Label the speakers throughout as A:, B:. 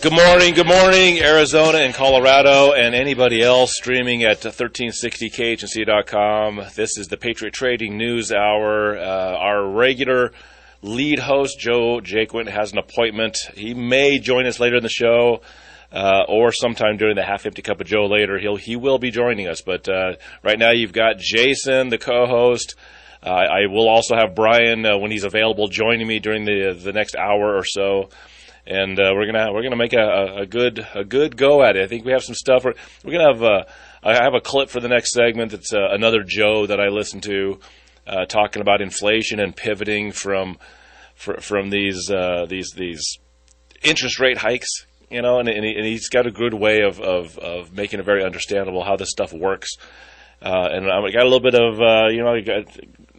A: Good morning, good morning, Arizona and Colorado, and anybody else streaming at 1360khnc.com. This is the Patriot Trading News Hour. Uh, our regular lead host, Joe Jaquin, has an appointment. He may join us later in the show. Uh, or sometime during the half empty cup of Joe later, he'll he will be joining us. But uh, right now, you've got Jason, the co-host. Uh, I will also have Brian uh, when he's available joining me during the the next hour or so and uh, we're gonna we're gonna make a, a, good a good go at it. I think we have some stuff. We're, we're gonna have uh, I have a clip for the next segment. It's uh, another Joe that I listened to uh, talking about inflation and pivoting from from these uh, these these interest rate hikes. You know, and, and, he, and he's got a good way of, of, of making it very understandable how this stuff works. Uh, and I got a little bit of you know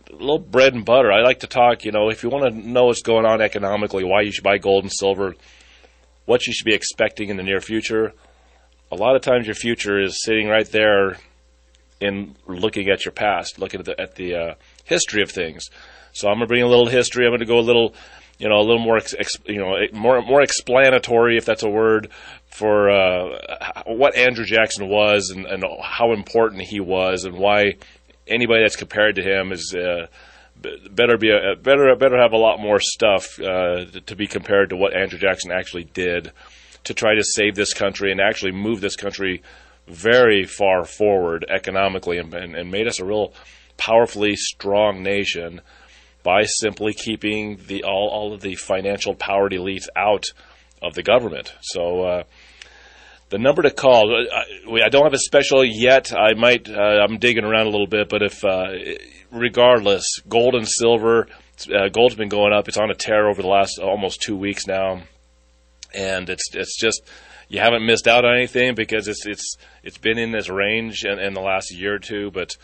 A: a little bread and butter. I like to talk, you know, if you want to know what's going on economically, why you should buy gold and silver, what you should be expecting in the near future. A lot of times your future is sitting right there in looking at your past, looking at the, at the uh, history of things. So I'm going to bring a little history. I'm going to go a little, you know, a little more, ex, you know, more more explanatory, if that's a word, for uh, what Andrew Jackson was and, and how important he was and why anybody that's compared to him is uh, better be a, better better have a lot more stuff uh, to be compared to what Andrew Jackson actually did to try to save this country and actually move this country very far forward economically and, and, and made us a real powerfully strong nation by simply keeping the all, all of the financial powered elites out of the government. So uh, the number to call. Uh, I, I, don't have a special yet. I might. Uh, I'm digging around a little bit, but if uh, regardless, gold and silver. Uh, gold's been going up. It's on a tear over the last almost two weeks now, and it's it's just you haven't missed out on anything because it's it's it's been in this range in, in the last year or two, but.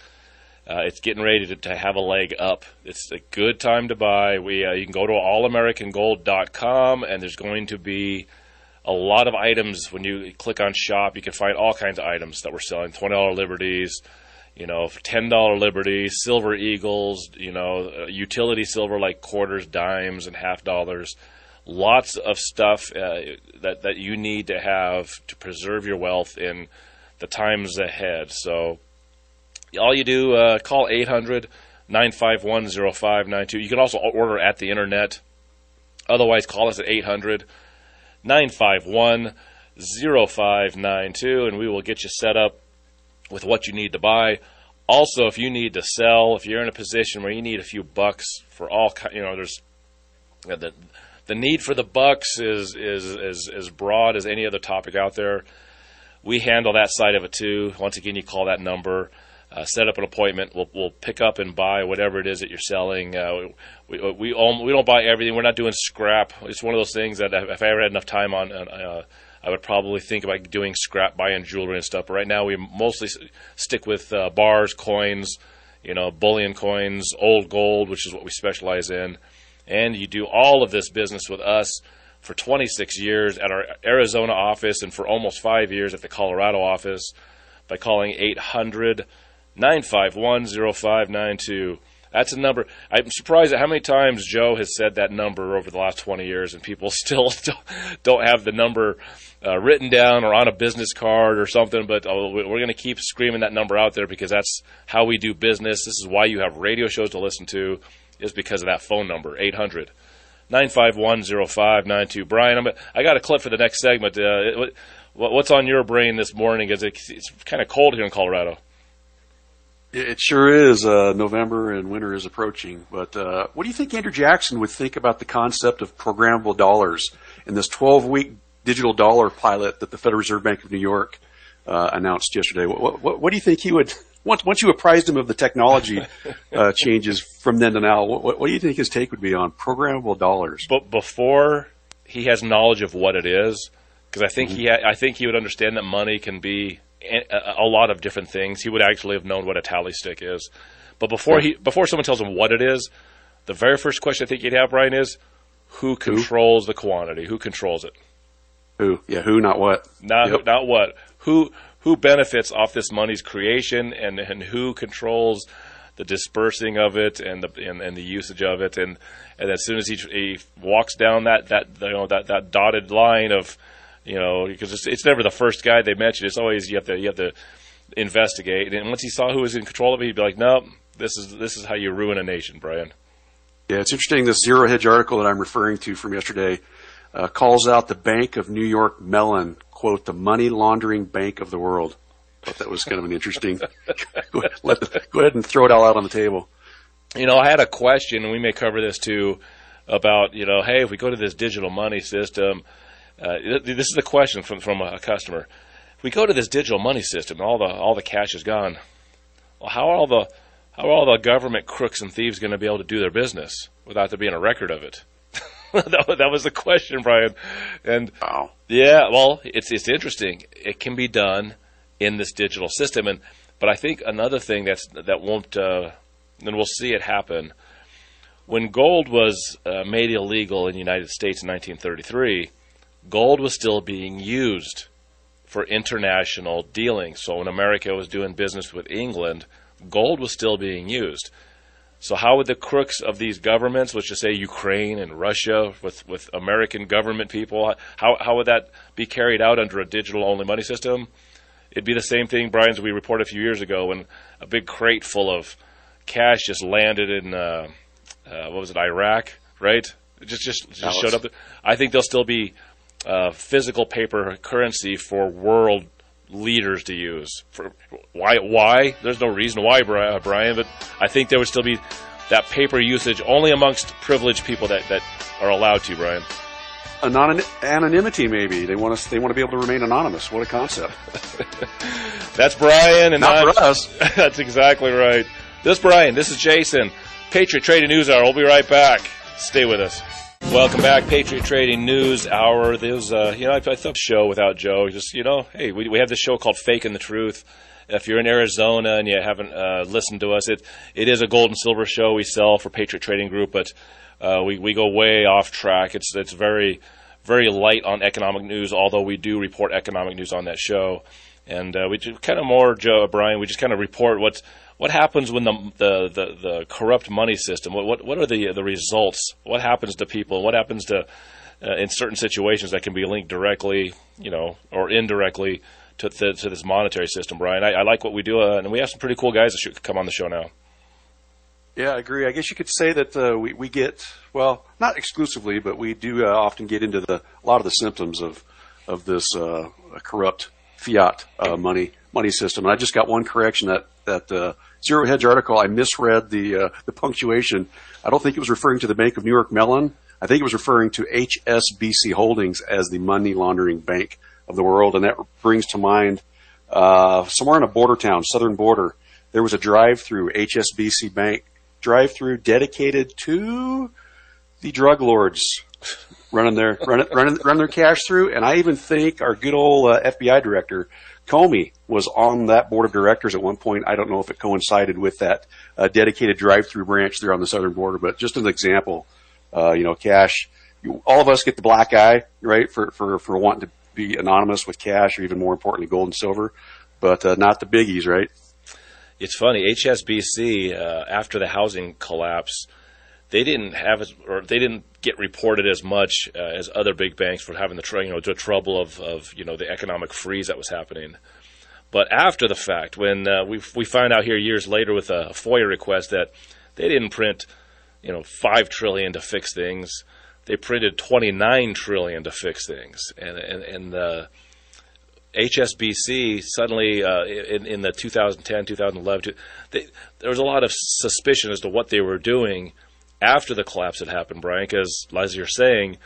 A: Uh, it's getting ready to, to, have a leg up. It's a good time to buy. We uh, you can go to allamericangold.com and there's going to be a lot of items when you click on shop you can find all kinds of items that we're selling. $20 liberties you know $10 liberties silver eagles you know uh, utility silver like quarters dimes and half dollars. Lots of stuff uh, that, that you need to have to preserve your wealth in the times ahead. So all you do uh, call 800 951 0592 you can also order at the internet. Otherwise call us at 800 951 0592, and we will get you set up with what you need to buy. Also, if you need to sell, if you're in a position where you need a few bucks for all, you know, there's the the need for the bucks is is is as broad as any other topic out there. We handle that side of it too. Once again, you call that number uh, set up an appointment. We'll, we'll pick up and buy whatever it is that you're selling. Uh, we, we, we, we don't buy everything. We're not doing scrap. It's one of those things that if I ever had enough time on, uh, I would probably think about doing scrap, buying jewelry and stuff. But right now, we mostly stick with uh, bars, coins, you know, bullion coins, old gold, which is what we specialize in. And you do all of this business with us for 26 years at our Arizona office and for almost five years at the Colorado office by calling 800- 951 0592. That's a number. I'm surprised at how many times Joe has said that number over the last 20 years, and people still don't have the number uh, written down or on a business card or something. But uh, we're going to keep screaming that number out there because that's how we do business. This is why you have radio shows to listen to, is because of that phone number, 800 951 0592. Brian, I'm, I got a clip for the next segment. Uh, what's on your brain this morning? Is it, it's kind of cold here in Colorado.
B: It sure is. Uh, November and winter is approaching. But uh, what do you think Andrew Jackson would think about the concept of programmable dollars in this 12 week digital dollar pilot that the Federal Reserve Bank of New York uh, announced yesterday? What, what, what, do you think he would, once, once you apprised him of the technology uh, changes from then to now, what, what, do you think his take would be on programmable dollars?
A: But before he has knowledge of what it is, because I think he ha- I think he would understand that money can be a, lot of different things. He would actually have known what a tally stick is. But before he before someone tells him what it is, the very first question I think he'd have, Brian, is who controls the quantity? Who controls it?
B: Who? Yeah, who, not what.
A: Not
B: Yep.
A: not what. Who who benefits off this money's creation and and who controls the dispersing of it and the and, and the usage of it and and as soon as he, he walks down that that you know that that dotted line of you know because it's, it's never the first guy they mention it's always you have to you have to investigate and once he saw who was in control of it he'd be like nope this is this is how you ruin a nation Brian
B: Yeah, it's interesting. This zero hedge article that I'm referring to from yesterday uh, calls out the Bank of New York Mellon, quote, the money laundering bank of the world. Thought that was kind of an interesting. go, ahead, let the, go ahead and throw it all out on the table.
A: you know, I had a question, and we may cover this too, about you know, hey, if we go to this digital money system, uh, this is a question from from a customer. If we go to this digital money system, all the all the cash is gone. Well, how are all the how are all the government crooks and thieves going to be able to do their business without there being a record of it? that, that was the question, Brian. And
B: Wow.
A: yeah, well, it's it's interesting. It can be done in this digital system, and but I think another thing that's that won't, uh, and we'll see it happen. When gold was uh, made illegal in the United States in 1933, gold was still being used for international dealing. So when America was doing business with England, gold was still being used. So how would the crooks of these governments, let's just say Ukraine and Russia, with, with American government people, how, how would that be carried out under a digital only money system? It'd be the same thing, Brian, as we reported a few years ago when a big crate full of cash just landed in uh, uh, what was it, Iraq, right? It just just, just showed up. I think there'll still be uh, physical paper currency for world leaders to use. For why? Why? There's no reason why, uh, Brian. But I think there would still be that paper usage only amongst privileged people that, that are allowed to, Brian.
B: Anonym, anonymity, maybe they want us. They want to be able to remain anonymous. What a concept!
A: That's Brian, and
B: Not
A: I'm-
B: for us.
A: That's exactly right. This is Brian. This is Jason. Patriot Trading News Hour. We'll be right back. Stay with us. Welcome back, Patriot Trading News Hour. There's, uh, you know, I, I thought show without Joe. Just, you know, hey, we, we have this show called Faking the Truth. If you're in Arizona and you haven't uh, listened to us, it it is a gold and silver show we sell for Patriot Trading Group, but uh, we we go way off track. It's it's very very light on economic news, although we do report economic news on that show. And uh, we kind of more, Joe Brian. We just kind of report what's what happens when the the, the, the corrupt money system. What, what what are the the results? What happens to people? What happens to uh, in certain situations that can be linked directly, you know, or indirectly to to, to this monetary system, Brian? I, I like what we do, uh, and we have some pretty cool guys that should come on the show now.
B: Yeah, I agree. I guess you could say that uh, we we get well, not exclusively, but we do uh, often get into the a lot of the symptoms of of this uh, corrupt fiat uh, money money system. And I just got one correction that that uh, zero hedge article. I misread the uh, the punctuation. I don't think it was referring to the Bank of New York Mellon. I think it was referring to HSBC Holdings as the money laundering bank of the world, and that brings to mind uh, somewhere in a border town, southern border. There was a drive-through HSBC Bank drive-through dedicated to the drug lords running their running, running running their cash through. And I even think our good old uh, FBI director Comey was on that board of directors at one point. I don't know if it coincided with that uh, dedicated drive-through branch there on the southern border, but just an example. Uh, you know, cash. You, all of us get the black eye, right, for for for wanting to be anonymous with cash, or even more importantly, gold and silver, but uh, not the biggies, right?
A: It's funny. HSBC uh, after the housing collapse, they didn't have or they didn't get reported as much uh, as other big banks for having the tr- you know the trouble of of you know the economic freeze that was happening. But after the fact, when uh, we we find out here years later with a FOIA request that they didn't print you know five trillion to fix things, they printed twenty nine trillion to fix things, and and and. Uh, HSBC suddenly uh, in, in the 2010, 2011, they, there was a lot of suspicion as to what they were doing after the collapse had happened, Brian. Because as you're saying,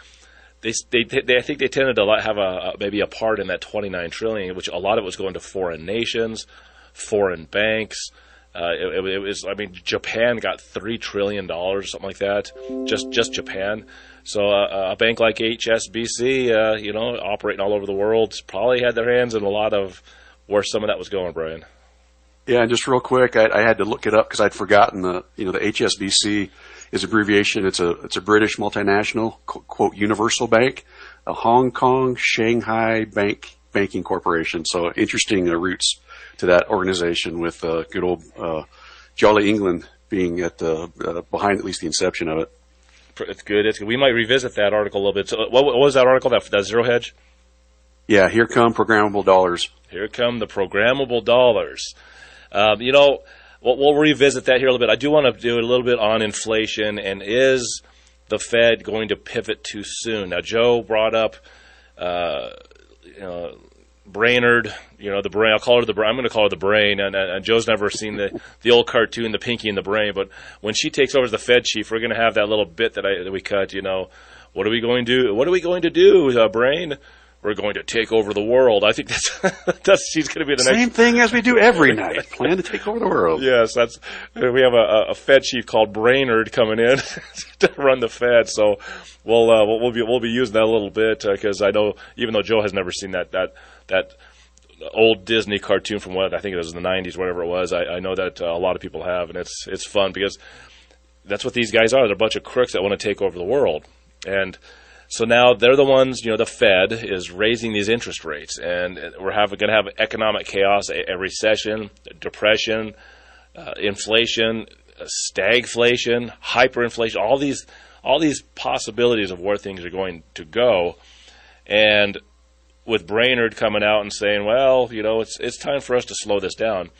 A: they, they, they I think they tended to have a, maybe a part in that 29 trillion, which a lot of it was going to foreign nations, foreign banks. Uh, it, it, was, I mean, Japan got three trillion dollars, something like that. Just just Japan. So uh, a bank like HSBC, uh, you know, operating all over the world, probably had their hands in a lot of where some of that was going, Brian.
B: Yeah, and just real quick, I, I had to look it up because I'd forgotten the you know the HSBC is abbreviation. It's a it's a British multinational quote universal bank, a Hong Kong Shanghai Bank banking corporation. So interesting uh, roots to that organization with uh, good old uh, Jolly England being at the uh, behind at least the inception of it.
A: It's good. It's good. We might revisit that article a little bit. So what, what was that article? That, that zero hedge.
B: Yeah, here come programmable dollars.
A: Here come the programmable dollars. Um, you know, we'll, we'll, revisit that here a little bit. I do want to do a little bit on inflation and is the Fed going to pivot too soon? Now, Joe brought up, uh, you know, Brainard, you know, the brain. I'll call her the brain. I'm going to call her the brain. And, and, Joe's never seen the, the old cartoon, the Pinky and the Brain. But when she takes over as the Fed chief, we're going to have that little bit that, I, that we cut. You know, what are we going to do? What are we going to do, uh, Brain? We're going to take over the world. I think that's that's she's going to be the
B: same
A: next.
B: thing as we do every night. Plan to take over the world.
A: Yes, that's we have a, a Fed chief called Brainard coming in to run the Fed. So we'll uh, we'll be we'll be using that a little bit because uh, I know even though Joe has never seen that that that old Disney cartoon from what I think it was in the '90s, whatever it was. I, I know that uh, a lot of people have, and it's it's fun because that's what these guys are. They're a bunch of crooks that want to take over the world, and so now they're the ones, you know, the Fed is raising these interest rates, and we're going to have economic chaos, a, a recession, depression, uh, inflation, uh, stagflation, hyperinflation, all these, all these possibilities of where things are going to go. And with Brainard coming out and saying, well, you know, it's, it's time for us to slow this down.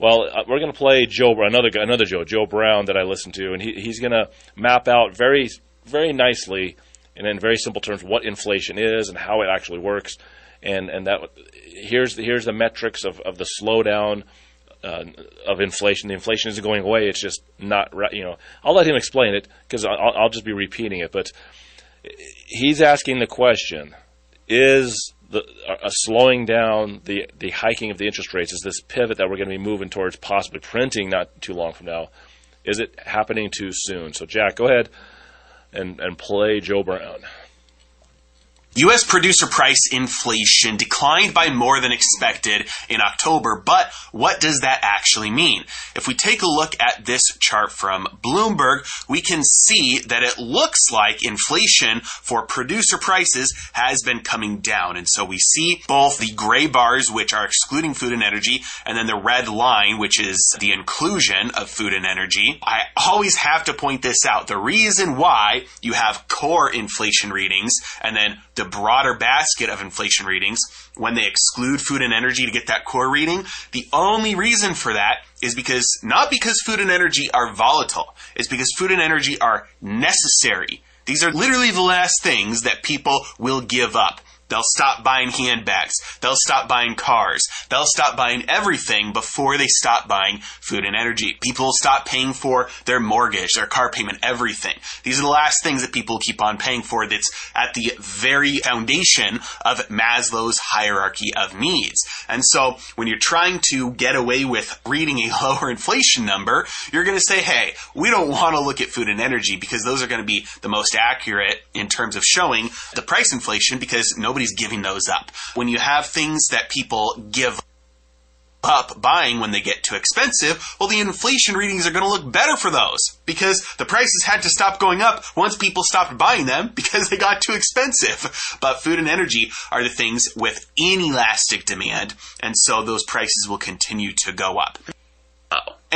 A: Well, uh, we're going to play Joe, another another Joe, Joe Brown that I listen to, and he, he's going to map out very, very nicely and in very simple terms what inflation is and how it actually works. And and that here's the, here's the metrics of, of the slowdown uh, of inflation. The inflation isn't going away. It's just not you know. I'll let him explain it because I'll, I'll just be repeating it. But he's asking the question: Is the uh, slowing down the the hiking of the interest rates is this pivot that we're going to be moving towards possibly printing not too long from now? Is it happening too soon? So Jack, go ahead and, and play Joe Brown.
C: U.S. producer price inflation declined by more than expected in October, but what does that actually mean? If we take a look at this chart from Bloomberg, we can see that it looks like inflation for producer prices has been coming down. And so we see both the gray bars, which are excluding food and energy, and then the red line, which is the inclusion of food and energy. I always have to point this out. The reason why you have core inflation readings and then the broader basket of inflation readings when they exclude food and energy to get that core reading. The only reason for that is because not because food and energy are volatile, it's because food and energy are necessary. These are literally the last things that people will give up. They'll stop buying handbags. They'll stop buying cars. They'll stop buying everything before they stop buying food and energy. People will stop paying for their mortgage, their car payment, everything. These are the last things that people keep on paying for that's at the very foundation of Maslow's hierarchy of needs. And so when you're trying to get away with reading a lower inflation number, you're going to say, hey, we don't want to look at food and energy because those are going to be the most accurate in terms of showing the price inflation because nobody nobody's giving those up. When you have things that people give up buying when they get too expensive, well, the inflation readings are going to look better for those because the prices had to stop going up once people stopped buying them because they got too expensive. But food and energy are the things with inelastic demand, and so those prices will continue to go up.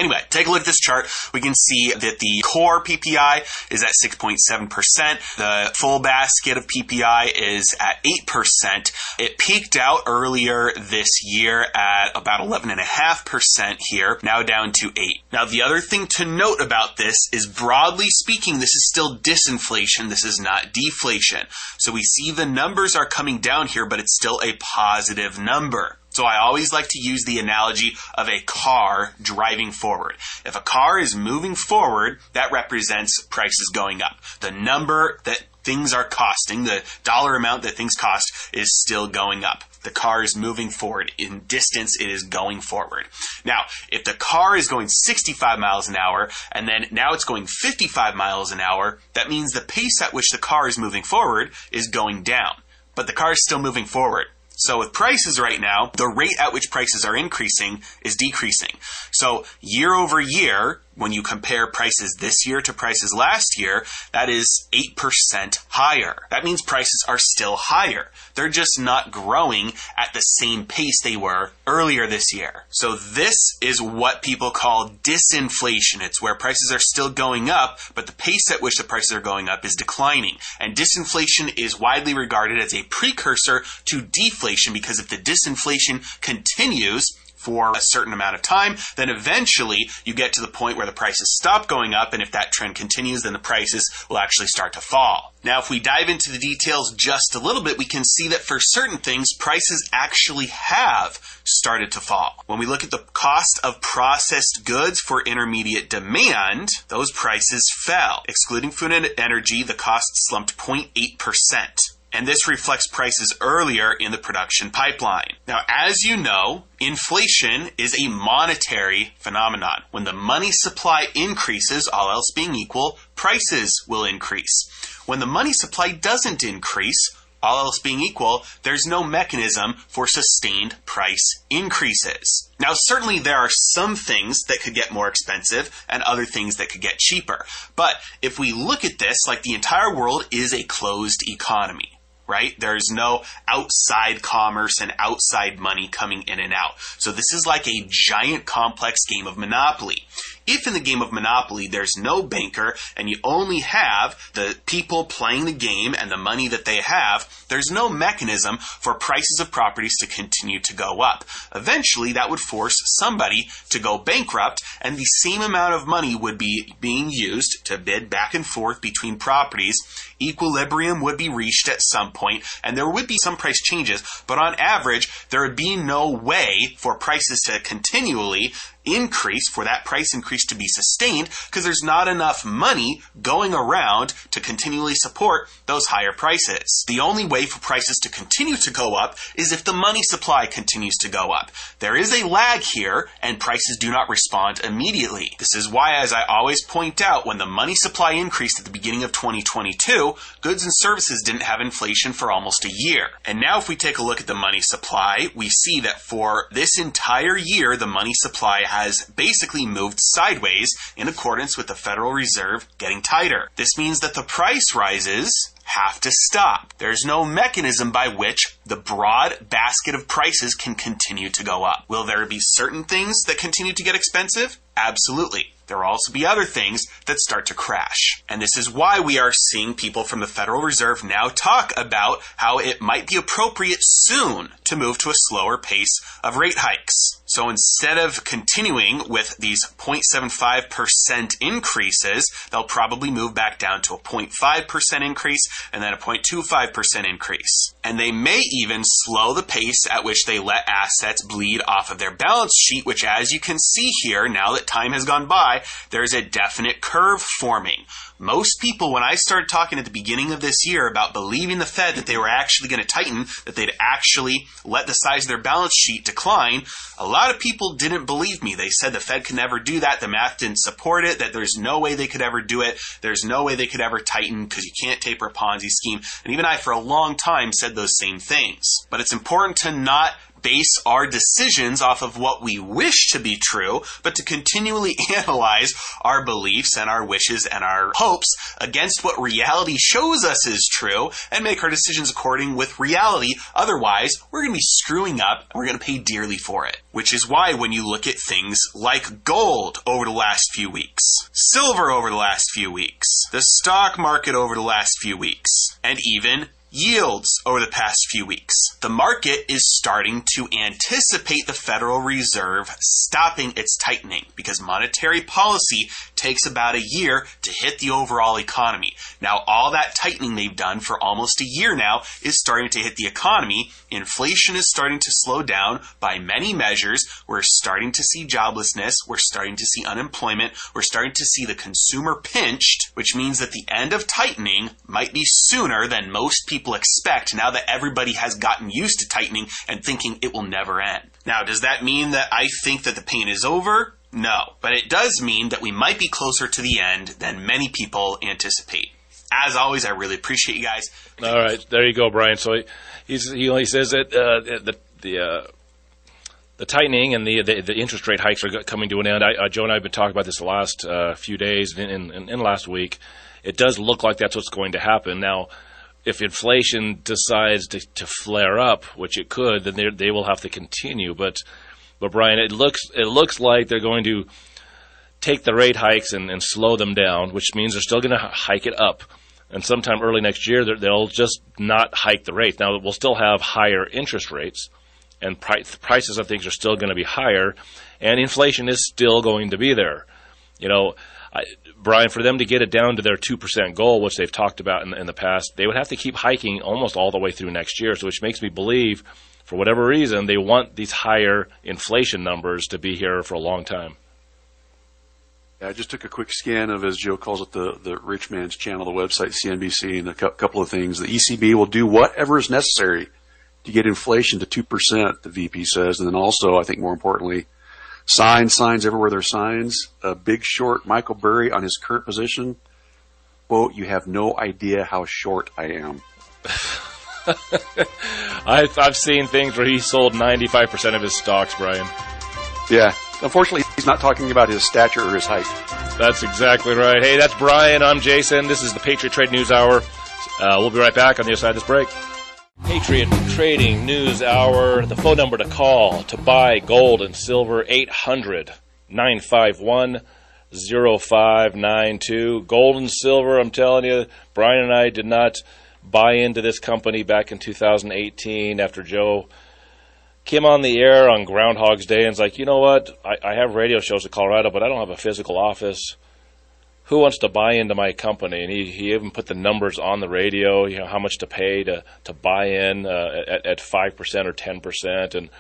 C: Anyway, take a look at this chart. We can see that the core PPI is at 6.7%. The full basket of PPI is at 8%. It peaked out earlier this year at about 11.5% here, now down to 8. Now, the other thing to note about this is broadly speaking, this is still disinflation. This is not deflation. So we see the numbers are coming down here, but it's still a positive number. So I always like to use the analogy of a car driving forward. If a car is moving forward, that represents prices going up. The number that things are costing, the dollar amount that things cost is still going up. The car is moving forward. In distance, it is going forward. Now, if the car is going 65 miles an hour and then now it's going 55 miles an hour, that means the pace at which the car is moving forward is going down. But the car is still moving forward. So with prices right now, the rate at which prices are increasing is decreasing. So year over year, when you compare prices this year to prices last year, that is 8% higher. That means prices are still higher. They're just not growing at the same pace they were earlier this year. So this is what people call disinflation. It's where prices are still going up, but the pace at which the prices are going up is declining. And disinflation is widely regarded as a precursor to deflation because if the disinflation continues, for a certain amount of time, then eventually you get to the point where the prices stop going up, and if that trend continues, then the prices will actually start to fall. Now, if we dive into the details just a little bit, we can see that for certain things, prices actually have started to fall. When we look at the cost of processed goods for intermediate demand, those prices fell. Excluding food and energy, the cost slumped 0.8% and this reflects prices earlier in the production pipeline. Now, as you know, inflation is a monetary phenomenon. When the money supply increases, all else being equal, prices will increase. When the money supply doesn't increase, all else being equal, there's no mechanism for sustained price increases. Now, certainly there are some things that could get more expensive and other things that could get cheaper. But if we look at this, like the entire world is a closed economy right? There's no outside commerce and outside money coming in and out. So this is like a giant complex game of Monopoly. If in the game of Monopoly there's no banker and you only have the people playing the game and the money that they have, there's no mechanism for prices of properties to continue to go up. Eventually, that would force somebody to go bankrupt, and the same amount of money would be being used to bid back and forth between properties. Equilibrium would be reached at some point, and there would be some price changes, but on average, there would be no way for prices to continually increase for that price increase to be sustained because there's not enough money going around to continually support those higher prices. The only way for prices to continue to go up is if the money supply continues to go up. There is a lag here and prices do not respond immediately. This is why, as I always point out, when the money supply increased at the beginning of 2022, goods and services didn't have inflation for almost a year. And now if we take a look at the money supply, we see that for this entire year, the money supply has basically moved sideways in accordance with the Federal Reserve getting tighter. This means that the price rises have to stop. There's no mechanism by which the broad basket of prices can continue to go up. Will there be certain things that continue to get expensive? Absolutely. There will also be other things that start to crash. And this is why we are seeing people from the Federal Reserve now talk about how it might be appropriate soon to move to a slower pace of rate hikes. So instead of continuing with these 0.75% increases, they'll probably move back down to a 0.5% increase and then a 0.25% increase. And they may even slow the pace at which they let assets bleed off of their balance sheet, which as you can see here, now that time has gone by, there's a definite curve forming most people, when I started talking at the beginning of this year about believing the Fed that they were actually going to tighten, that they'd actually let the size of their balance sheet decline, a lot of people didn't believe me. They said the Fed could never do that. The math didn't support it, that there's no way they could ever do it. There's no way they could ever tighten because you can't taper a Ponzi scheme. And even I, for a long time, said those same things. But it's important to not base our decisions off of what we wish to be true, but to continually analyze our beliefs and our wishes and our hopes against what reality shows us is true and make our decisions according with reality. Otherwise, we're going to be screwing up and we're going to pay dearly for it. Which is why when you look at things like gold over the last few weeks, silver over the last few weeks, the stock market over the last few weeks, and even yields over the past few weeks. The market is starting to anticipate the Federal Reserve stopping its tightening because monetary policy takes about a year to hit the overall economy. Now, all that tightening they've done for almost a year now is starting to hit the economy. Inflation is starting to slow down by many measures. We're starting to see joblessness. We're starting to see unemployment. We're starting to see the consumer pinched, which means that the end of tightening might be sooner than most people expect now that everybody has gotten used to tightening and thinking it will never end. Now, does that mean that I think that the pain is over? No, but it does mean that we might be closer to the end than many people anticipate. As always, I really appreciate you guys.
A: All right, there you go, Brian. So he, he only says that uh, the the uh, the tightening and the, the, the interest rate hikes are coming to an end. I, uh, Joe and I have been talking about this the last uh, few days and in, in, last week. It does look like that's what's going to happen now. If inflation decides to, to flare up, which it could, then they will have to continue. But but Brian, it looks it looks like they're going to take the rate hikes and, and slow them down, which means they're still going to hike it up. And sometime early next year, they'll just not hike the rates. Now we'll still have higher interest rates, and price, prices of things are still going to be higher, and inflation is still going to be there. You know, I, Brian, for them to get it down to their two percent goal, which they've talked about in, in the past, they would have to keep hiking almost all the way through next year. So, which makes me believe for whatever reason, they want these higher inflation numbers to be here for a long time.
B: Yeah, I just took a quick scan of, as Joe calls it, the, the rich man's channel, the website CNBC, and a cu- couple of things. The ECB will do whatever is necessary to get inflation to 2%, the VP says. And then also, I think more importantly, signs, signs everywhere there are signs. A big short, Michael Burry on his current position. Quote, you have no idea how short I am.
A: I've, I've seen things where he sold 95% of his stocks, Brian.
B: Yeah. Unfortunately, he's not talking about his stature or his height.
A: That's exactly right. Hey, that's Brian. I'm Jason. This is the Patriot Trade News Hour. Uh, we'll be right back on the other side of this break. Patriot Trading News Hour. The phone number to call to buy gold and silver 800 951 0592. Gold and silver, I'm telling you, Brian and I did not buy into this company back in 2018 after Joe came on the air on Groundhog's Day and was like, you know what? I, I have radio shows in Colorado, but I don't have a physical office. Who wants to buy into my company? And he, he even put the numbers on the radio, you know, how much to pay to, to buy in uh, at, at 5% or 10%. And,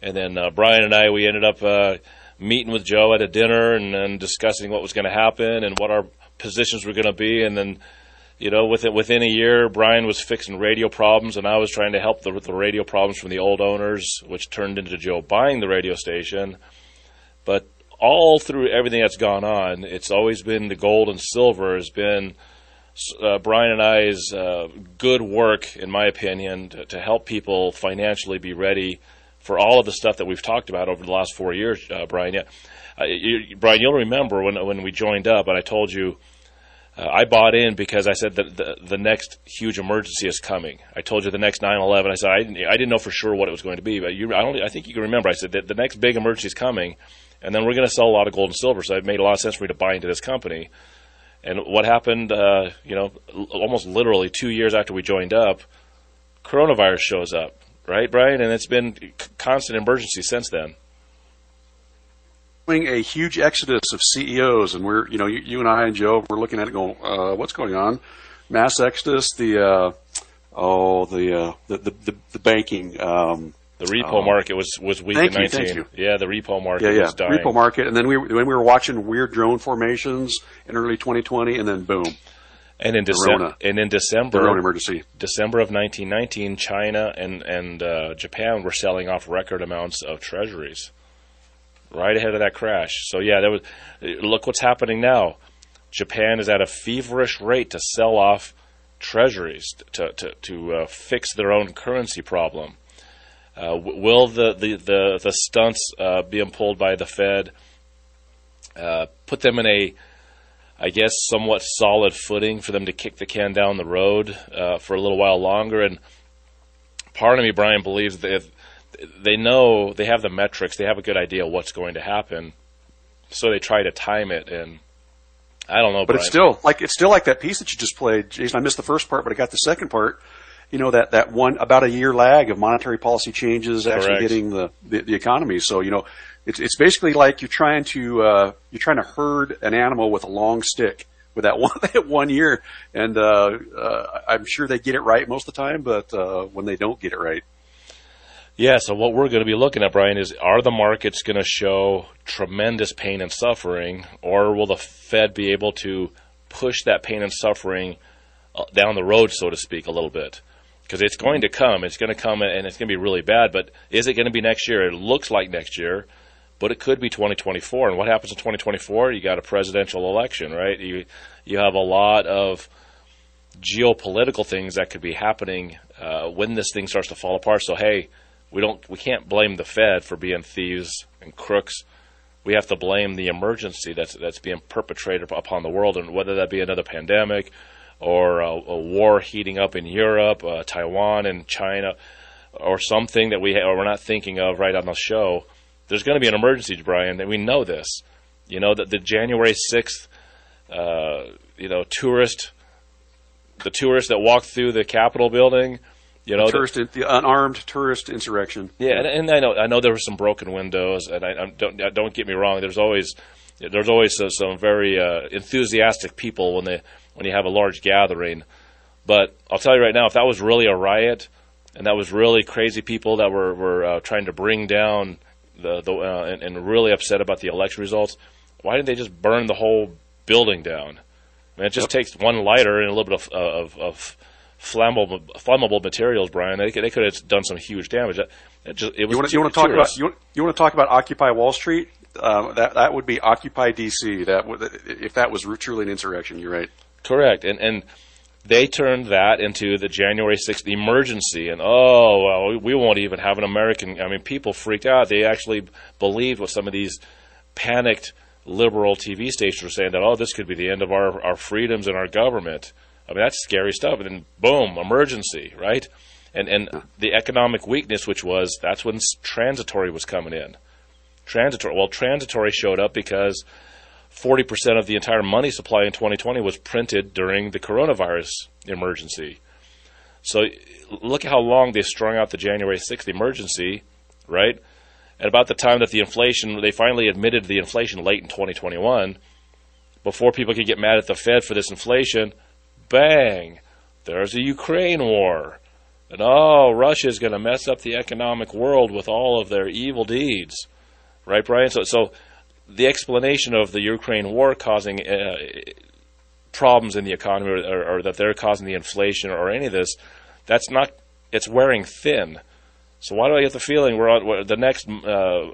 A: and then uh, Brian and I, we ended up uh, meeting with Joe at a dinner and, and discussing what was going to happen and what our positions were going to be. And then you know, within within a year, Brian was fixing radio problems, and I was trying to help the, the radio problems from the old owners, which turned into Joe buying the radio station. But all through everything that's gone on, it's always been the gold and silver has been uh, Brian and I's uh, good work, in my opinion, to, to, help people financially be ready for all of the stuff that we've talked about over the last four years, uh, Brian. Yeah, you, Brian, you'll remember when when we joined up, and I told you uh, I bought in because I said that the, the next huge emergency is coming. I told you the next 9/11. I said I didn't, I didn't know for sure what it was going to be, but you, I, I think you can remember. I said that the next big emergency is coming, and then we're going to sell a lot of gold and silver. So it made a lot of sense for me to buy into this company. And what happened? Uh, you know, almost literally two years after we joined up, coronavirus shows up, right, Brian? And it's been constant emergency since then
B: a huge exodus of CEOs, and we're, you know, you, you, and I and Joe, we're looking at it going, uh, what's going on? Mass exodus, the, uh, oh, the, uh, the, the, the, the, banking, um,
A: the repo um, market was, was weak
B: in
A: 19. Yeah, the repo market
B: yeah, yeah.
A: was dying.
B: Repo market, and then we, when we were watching weird drone formations in early 2020, and then boom.
A: And in December, and in December,
B: emergency.
A: December of 1919, China and and uh, Japan were selling off record amounts of treasuries right ahead of that crash. So yeah, there was. Look what's happening now. Japan is at a feverish rate to sell off treasuries to to, to uh, fix their own currency problem. Uh, will the the the, the stunts uh, being pulled by the Fed uh, put them in a I guess somewhat solid footing for them to kick the can down the road uh, for a little while longer. And part of me, Brian, believes that if, they know they have the metrics, they have a good idea what's going to happen, so they try to time it. And I don't know,
B: but Brian. it's still like it's still like that piece that you just played, Jason. I missed the first part, but I got the second part. you know that that one about a year lag of monetary policy changes actually
A: Correct.
B: hitting the, the the economy. So you know, it's it's basically like you're trying to uh, you're trying to herd an animal with a long stick with that one that one year, and uh, uh, I'm sure they get it right most of the time, but uh, when they don't get it right,
A: Yeah, so what we're going to be looking at, Brian, is are the markets going to show tremendous pain and suffering, or will the Fed be able to push that pain and suffering uh, down the road, so to speak, a little bit? Because it's going to come. It's going to come, and it's going to be really bad. But is it going to be next year? It looks like next year, but it could be 2024. And what happens in 2024? You got a presidential election, right? You you have a lot of geopolitical things that could be happening uh, when this thing starts to fall apart. So hey, we don't we can't blame the Fed for being thieves and crooks. We have to blame the emergency that's that's being perpetrated upon the world, and whether that be another pandemic or a, a war heating up in Europe, uh, Taiwan, and China, or something that we ha- or we're not thinking of right on the show. There's going to be an emergency, Brian, and we know this. You know that the January sixth, uh, you know, tourist, the tourists that walked through the Capitol building, you know,
B: tourist the unarmed tourist insurrection.
A: yeah, and, and I know I know there were some broken windows, and I, I don't don't get me wrong. There's always there's always some, some very uh, enthusiastic people when they when you have a large gathering. But I'll tell you right now, if that was really a riot, and that was really crazy people that were were uh, trying to bring down the the uh, and, and really upset about the election results, why didn't they just burn the whole building down? I mean, it just takes one lighter and a little bit of of, of flammable flammable materials, Brian. They could, they could have done some huge damage. It, just it was
B: You want to
A: too-
B: you want to talk about you want, you want to talk about Occupy Wall Street? Um, that that would be Occupy DC. That would if that was truly an insurrection. You're right.
A: Correct, and and they turned that into the January sixth emergency, and oh well, we- we won't even have an American. I mean, people freaked out. They actually believed what some of these panicked liberal TV stations were saying that oh, this could be the end of our our freedoms and our government. I mean, that's scary stuff. And then boom, emergency, right? And and the economic weakness, which was that's when transitory was coming in. Transitory. Well, transitory showed up because 40% of the entire money supply in 2020 was printed during the coronavirus emergency. So look at how long they strung out the January 6th emergency, right? At about the time that the inflation, they finally admitted the inflation late in 2021, before people could get mad at the Fed for this inflation, bang, there's a Ukraine war. And oh, Russia's going to mess up the economic world with all of their evil deeds. Right, Brian? So, so the explanation of the Ukraine war causing uh, problems in the economy or, or, or that they're causing the inflation or any of this, that's not, it's wearing thin. So why do I get the feeling we're on, we're- the next uh,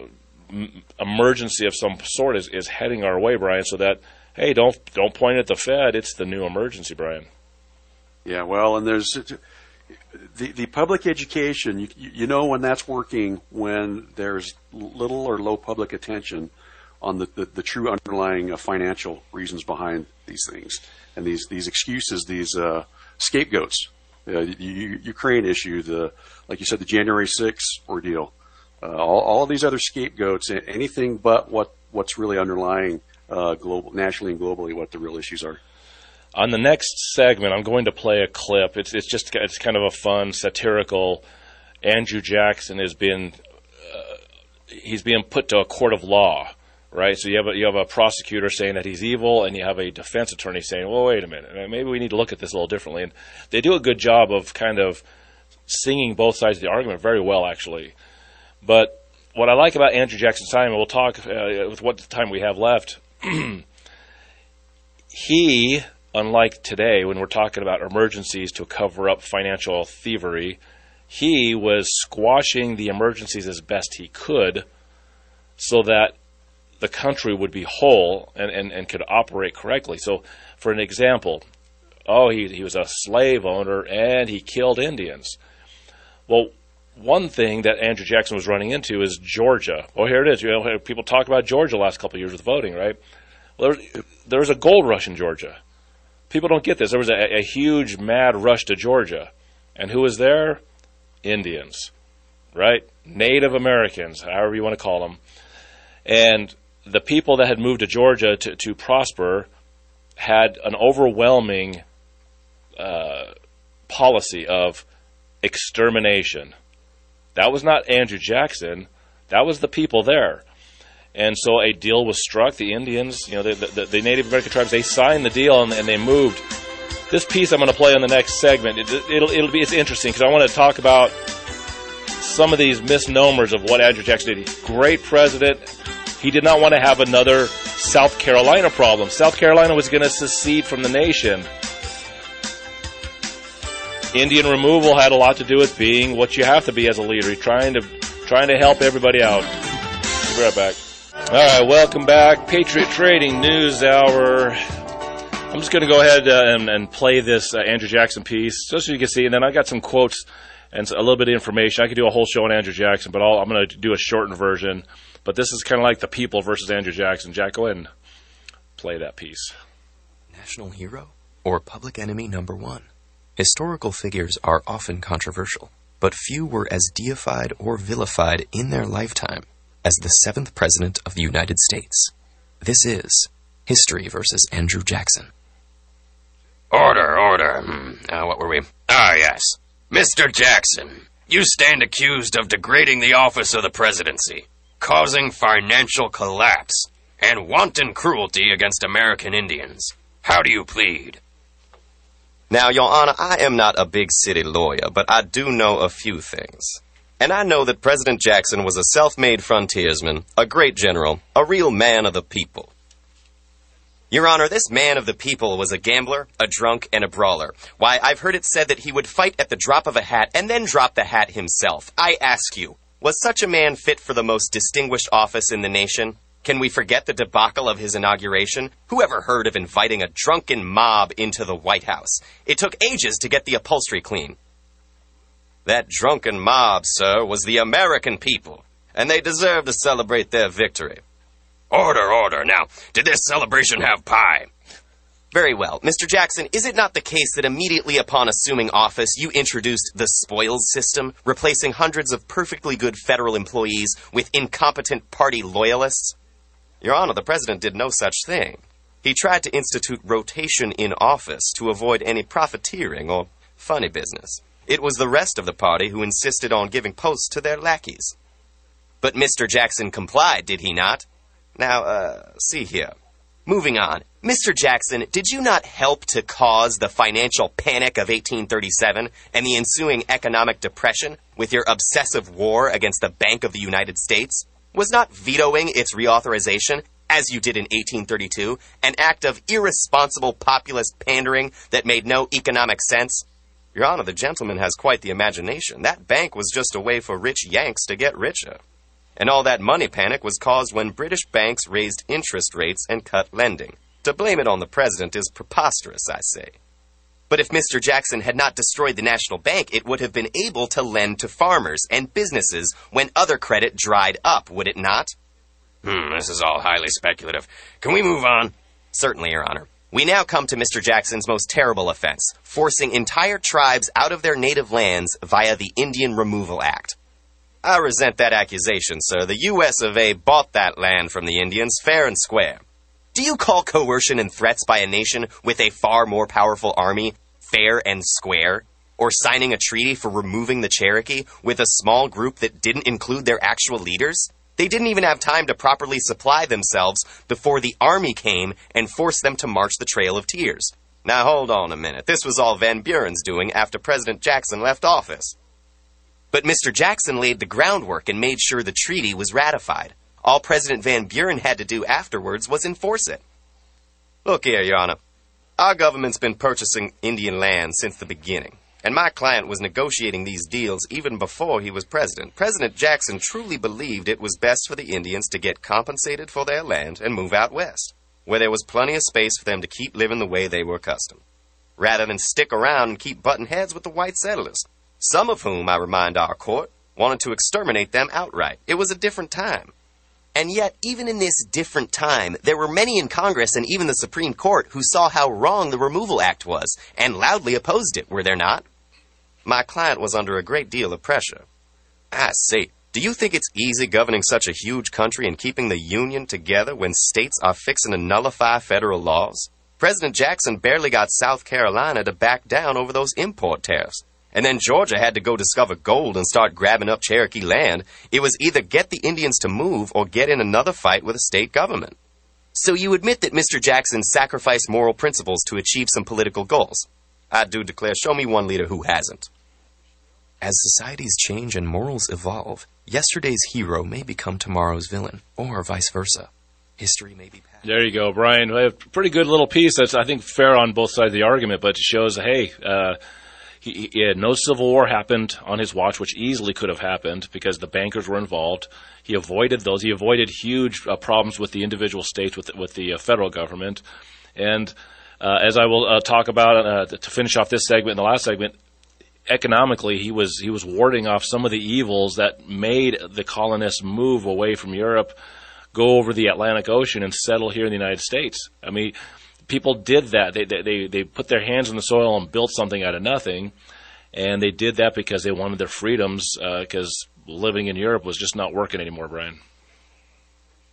A: emergency of some sort is, is heading our way, Brian, so that, hey, don't, don't point at the Fed, it's the new emergency, Brian.
B: Yeah, well, and there's the the public education. You, you know when that's working when there's little or low public attention on the, the, the true underlying uh, financial reasons behind these things and these these excuses, these uh, scapegoats. Uh, the Ukraine issue, the like you said, the January 6th ordeal, uh, all, all these other scapegoats, anything but what what's really underlying uh, global, nationally and globally, what the real issues are.
A: On the next segment, I'm going to play a clip. It's it's just it's kind of a fun satirical. Andrew Jackson has been uh, he's being put to a court of law, right? So you have a, you have a prosecutor saying that he's evil, and you have a defense attorney saying, "Well, wait a minute, maybe we need to look at this a little differently." And they do a good job of kind of singing both sides of the argument very well, actually. But what I like about Andrew Jackson's time, and we'll talk uh, with what time we have left. he, unlike today, when we're talking about emergencies to cover up financial thievery, he was squashing the emergencies as best he could so that the country would be whole and, and, and could operate correctly. So, for an example, oh, he, he was a slave owner and he killed Indians. Well, one thing that Andrew Jackson was running into is Georgia. Oh, here it is. You know, people talk about Georgia the last couple of years with voting, right? Well, there, there was a gold rush in Georgia. People don't get this. There was a, a huge, mad rush to Georgia. And who was there? Indians, right? Native Americans, however you want to call them. And the people that had moved to Georgia to, to prosper had an overwhelming uh, policy of extermination. That was not Andrew Jackson. That was the people there. And so a deal was struck. The Indians, you know, the, the, the Native American tribes, they signed the deal and, and, they moved. This piece I'm going to play on the next segment. It, will it'll be it's interesting because I want to talk about some of these misnomers of what Andrew Jackson did. Great president. He did not want to have another South Carolina problem. South Carolina was going to secede from the nation. Indian removal had a lot to do with being what you have to be as a leader, trying to trying to help everybody out. We'll be right back. All right, welcome back, Patriot Trading News Hour. I'm just going to go ahead uh, and, and, play this uh, Andrew Jackson piece, just so you can see, and then I got some quotes and a little bit of information. I could do a whole show on Andrew Jackson, but i am going to do a shortened version. But this is kind of like the people versus Andrew Jackson. Jack, go ahead and play that piece.
D: National hero or public enemy number one? Historical figures are often controversial, but few were as deified or vilified in their lifetime as the seventh President of the United States. This is History versus Andrew Jackson.
E: Order, order. Hmm. Uh, what were we? Ah, yes. Mr. Jackson, you stand accused of degrading the office of the presidency, causing financial collapse, and wanton cruelty against American Indians. How do you plead?
F: Now, Your Honor, I am not a big city lawyer, but I do know a few things. And I know that President Jackson was a self made frontiersman, a great general, a real man of the people. Your Honor, this man of the people was a gambler, a drunk, and a brawler. Why, I've heard it said that he would fight at the drop of a hat and then drop the hat himself. I ask you, was such a man fit for the most distinguished office in the nation? Can we forget the debacle of his inauguration? Who ever heard of inviting a drunken mob into the White House? It took ages to get the upholstery clean. That drunken mob, sir, was the American people, and they deserve to celebrate their victory.
E: Order, order. Now, did this celebration have pie?
F: Very well. Mr. Jackson, is it not the case that immediately upon assuming office, you introduced the spoils system, replacing hundreds of perfectly good federal employees with incompetent party loyalists? Your Honor, the President did no such thing. He tried to institute rotation in office to avoid any profiteering or funny business. It was the rest of the party who insisted on giving posts to their lackeys. But Mr. Jackson complied, did he not? Now, uh, see here. Moving on. Mr. Jackson, did you not help to cause the financial panic of 1837 and the ensuing economic depression with your obsessive war against the Bank of the United States? Was not vetoing its reauthorization, as you did in 1832, an act of irresponsible populist pandering that made no economic sense? Your Honor, the gentleman has quite the imagination. That bank was just a way for rich Yanks to get richer. And all that money panic was caused when British banks raised interest rates and cut lending. To blame it on the president is preposterous, I say. But if Mr. Jackson had not destroyed the National Bank, it would have been able to lend to farmers and businesses when other credit dried up, would it not?
E: Hmm, this is all highly speculative. Can we move on?
F: Certainly, Your Honor. We now come to Mr. Jackson's most terrible offense, forcing entire tribes out of their native lands via the Indian Removal Act. I resent that accusation, sir. The U.S. of A. bought that land from the Indians fair and square. Do you call coercion and threats by a nation with a far more powerful army fair and square? Or signing a treaty for removing the Cherokee with a small group that didn't include their actual leaders? They didn't even have time to properly supply themselves before the army came and forced them to march the Trail of Tears. Now hold on a minute. This was all Van Buren's doing after President Jackson left office. But Mr. Jackson laid the groundwork and made sure the treaty was ratified. All President Van Buren had to do afterwards was enforce it. Look here, Your Honor. Our government's been purchasing Indian land since the beginning, and my client was negotiating these deals even before he was president. President Jackson truly believed it was best for the Indians to get compensated for their land and move out west, where there was plenty of space for them to keep living the way they were accustomed, rather than stick around and keep butting heads with the white settlers, some of whom, I remind our court, wanted to exterminate them outright. It was a different time. And yet, even in this different time, there were many in Congress and even the Supreme Court who saw how wrong the Removal Act was and loudly opposed it, were there not? My client was under a great deal of pressure. I say, do you think it's easy governing such a huge country and keeping the Union together when states are fixing to nullify federal laws? President Jackson barely got South Carolina to back down over those import tariffs. And then Georgia had to go discover gold and start grabbing up Cherokee land, it was either get the Indians to move or get in another fight with the state government. So you admit that Mr. Jackson sacrificed moral principles to achieve some political goals. I do declare, show me one leader who hasn't. As societies change and morals evolve, yesterday's hero may become tomorrow's villain, or vice versa. History may be past.
A: There you go, Brian. A pretty good little piece that's, I think, fair on both sides of the argument, but it shows, hey, uh, he, he, had no civil war happened on his watch, which easily could have happened because the bankers were involved. He avoided those. He avoided huge uh, problems with the individual states, with with the uh, federal government, and uh, as I will uh, talk about uh, to finish off this segment, in the last segment, economically he was he was warding off some of the evils that made the colonists move away from Europe, go over the Atlantic Ocean and settle here in the United States. I mean, people did that. They they they put their hands in the soil and built something out of nothing, and they did that because they wanted their freedoms because uh, living in Europe was just not working anymore, Brian.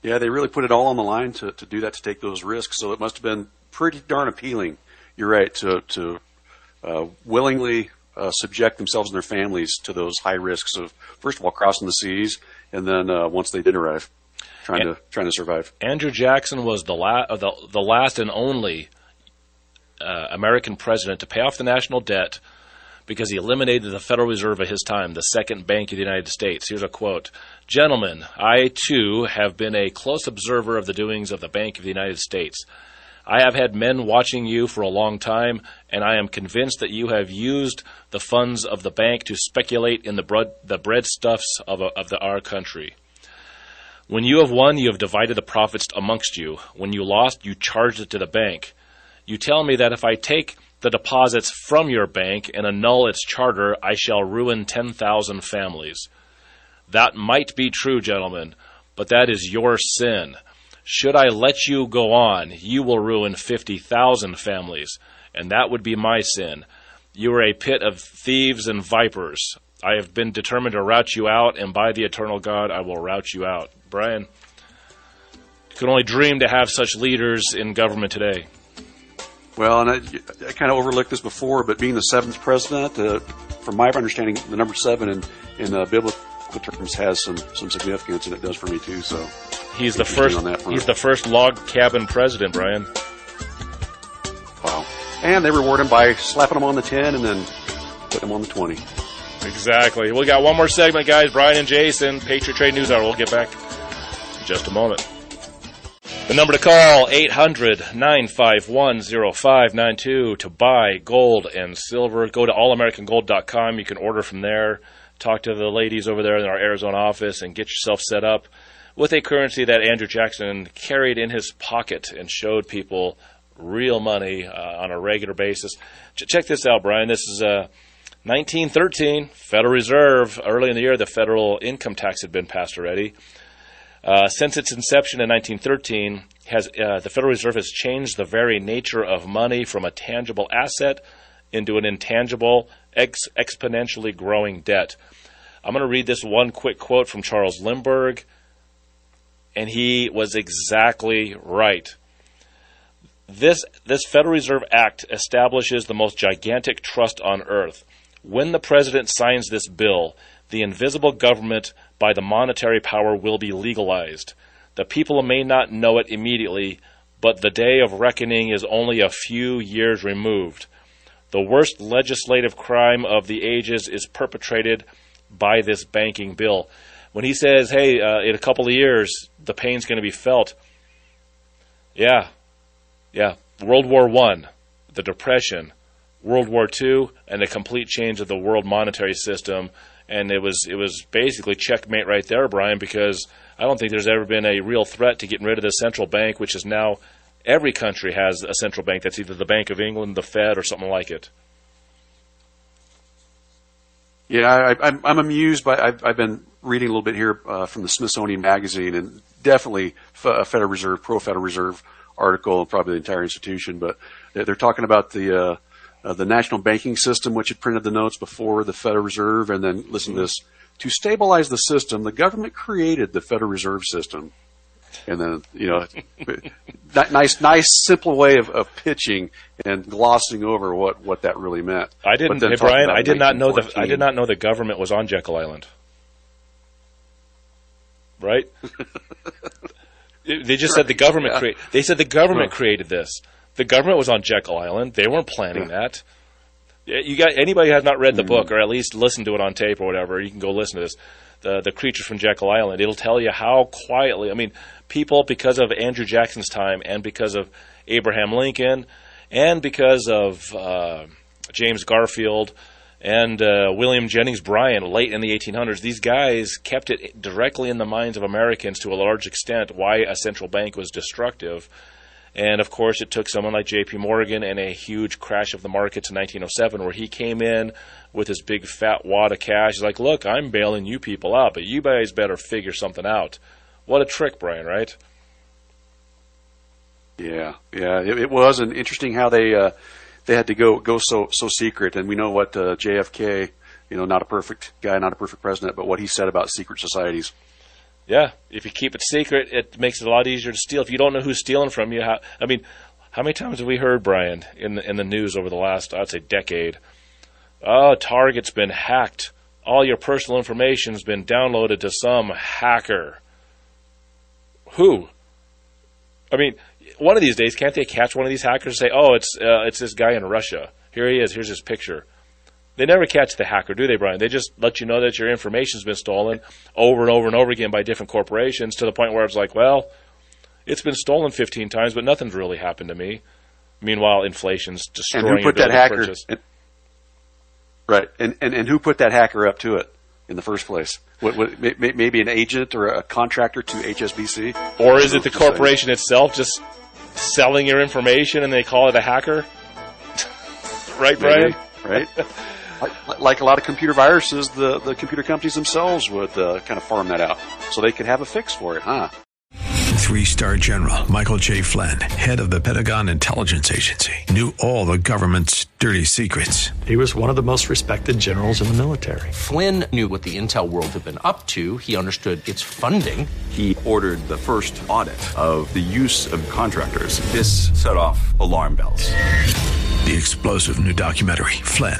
B: Yeah, they really put it all on the line to, to do that, to take those risks. So it must have been pretty darn appealing. You're right to to uh, willingly uh, subject themselves and their families to those high risks of first of all crossing the seas, and then uh, once they did arrive, trying and, to trying to survive.
A: Andrew Jackson was the la- the, the last and only uh, American president to pay off the national debt because he eliminated the Federal Reserve at his time, the second bank of the United States. Here's a quote Gentlemen, I too have been a close observer of the doings of the Bank of the United States. I have had men watching you for a long time, and I am convinced that you have used the funds of the bank to speculate in the, bread, the breadstuffs of, a, of the, our country. When you have won, you have divided the profits amongst you. When you lost, you charged it to the bank. You tell me that if I take the deposits from your bank and annul its charter, I shall ruin 10,000 families. That might be true, gentlemen, but that is your sin. Should I let you go on, you will ruin 50,000 families, and that would be my sin. You are a pit of thieves and vipers. I have been determined to rout you out, and by the eternal God, I will rout you out. Brian, you can only dream to have such leaders in government today.
B: Well, and I, I kind of overlooked this before, but being the seventh president, uh, from my understanding, the number seven in, in uh, biblical terms has some, some significance, and it does for me too. So
A: He's the first. He's the first log cabin president, Brian.
B: Wow! And they reward him by slapping him on the ten and then putting him on the twenty.
A: Exactly. We got one more segment, guys. Brian and Jason, Patriot Trade News Hour. We'll get back just a moment. The number to call, 800-951-0592 to buy gold and silver. Go to allamericangold.com. You can order from there. Talk to the ladies over there in our Arizona office and get yourself set up with a currency that Andrew Jackson carried in his pocket and showed people real money uh, on a regular basis. Ch- check this out, Brian. This is uh, 1913, Federal Reserve. Early in the year, the federal income tax had been passed already. Uh, since its inception in 1913, has uh, the Federal Reserve has changed the very nature of money from a tangible asset into an intangible, ex- exponentially growing debt. I'm going to read this one quick quote from Charles Lindbergh and he was exactly right. This, this Federal Reserve Act establishes the most gigantic trust on earth. When the President signs this bill, the invisible government by the monetary power will be legalized. The people may not know it immediately, but the day of reckoning is only a few years removed. The worst legislative crime of the ages is perpetrated by this banking bill when he says, "Hey, uh, in a couple of years, the pain's going to be felt," yeah, yeah. World War One, the Depression, World War Two, and the complete change of the world monetary system, and it was it was basically checkmate right there, Brian, because I don't think there's ever been a real threat to getting rid of the central bank, which is now every country has a central bank that's either the Bank of England, the Fed, or something like it.
B: Yeah, I, am I'm amused by. I've, I've, been reading a little bit here uh, from the Smithsonian Magazine, and definitely a Federal Reserve, pro Federal Reserve article, and probably the entire institution. But they're talking about the uh, uh, the national banking system, which had printed the notes before the Federal Reserve, and then listen to this: to stabilize the system, the government created the Federal Reserve System. and then you know, nice, nice, simple way of, of pitching and glossing over what, what that really meant.
A: I didn't, hey, Brian. I did not know the I did not know the government was on Jekyll Island. Right? they just said the government yeah. They said the government created this. The government was on Jekyll Island. They weren't planning that. You got anybody who has not read the book or at least listened to it on tape or whatever. You can go listen to this. The the creatures from Jekyll Island. It'll tell you how quietly. I mean, people because of Andrew Jackson's time and because of Abraham Lincoln and because of uh, James Garfield and uh, William Jennings Bryan late in the 1800s. These guys kept it directly in the minds of Americans to a large extent why a central bank was destructive. And of course, it took someone like J.P. Morgan and a huge crash of the markets in 1907, where he came in with his big fat wad of cash. He's like, "Look, I'm bailing you people out, but you guys better figure something out." What a trick, Brian! Right?
B: Yeah, yeah, it, it was, and interesting how they uh, they had to go go so so secret. And we know what uh, JFK, you know, not a perfect guy, not a perfect president, but what he said about secret societies.
A: Yeah, if you keep it secret, it makes it a lot easier to steal. If you don't know who's stealing from you, how, I mean, how many times have we heard Brian in the, in the news over the last, I'd say, decade? Oh, Target's been hacked. All your personal information's been downloaded to some hacker. Who? I mean, one of these days, can't they catch one of these hackers and say, "Oh, it's uh, it's this guy in Russia. Here he is. Here's his picture." They never catch the hacker, do they, Brian? They just let you know that your information's been stolen over and over and over again by different corporations to the point where it's like, well, it's been stolen 15 times, but nothing's really happened to me. Meanwhile, inflation's destroying
B: and who put that hacker? And, right, and, and and who put that hacker up to it in the first place? What, what, maybe an agent or a contractor to HSBC,
A: or is it the corporation itself just selling your information and they call it a hacker? right, Brian?
B: Maybe, right. like, like, a lot of computer viruses, the, the computer companies themselves would uh, kind of farm that out so they could have a fix for it, huh?
G: Three star general Michael J. Flynn, head of the Pentagon Intelligence Agency, knew all the government's dirty secrets.
H: He was one of the most respected generals in the military.
I: Flynn knew what the intel world had been up to, he understood its funding.
J: He ordered the first audit of the use of contractors. This set off alarm bells.
G: The explosive new documentary, Flynn,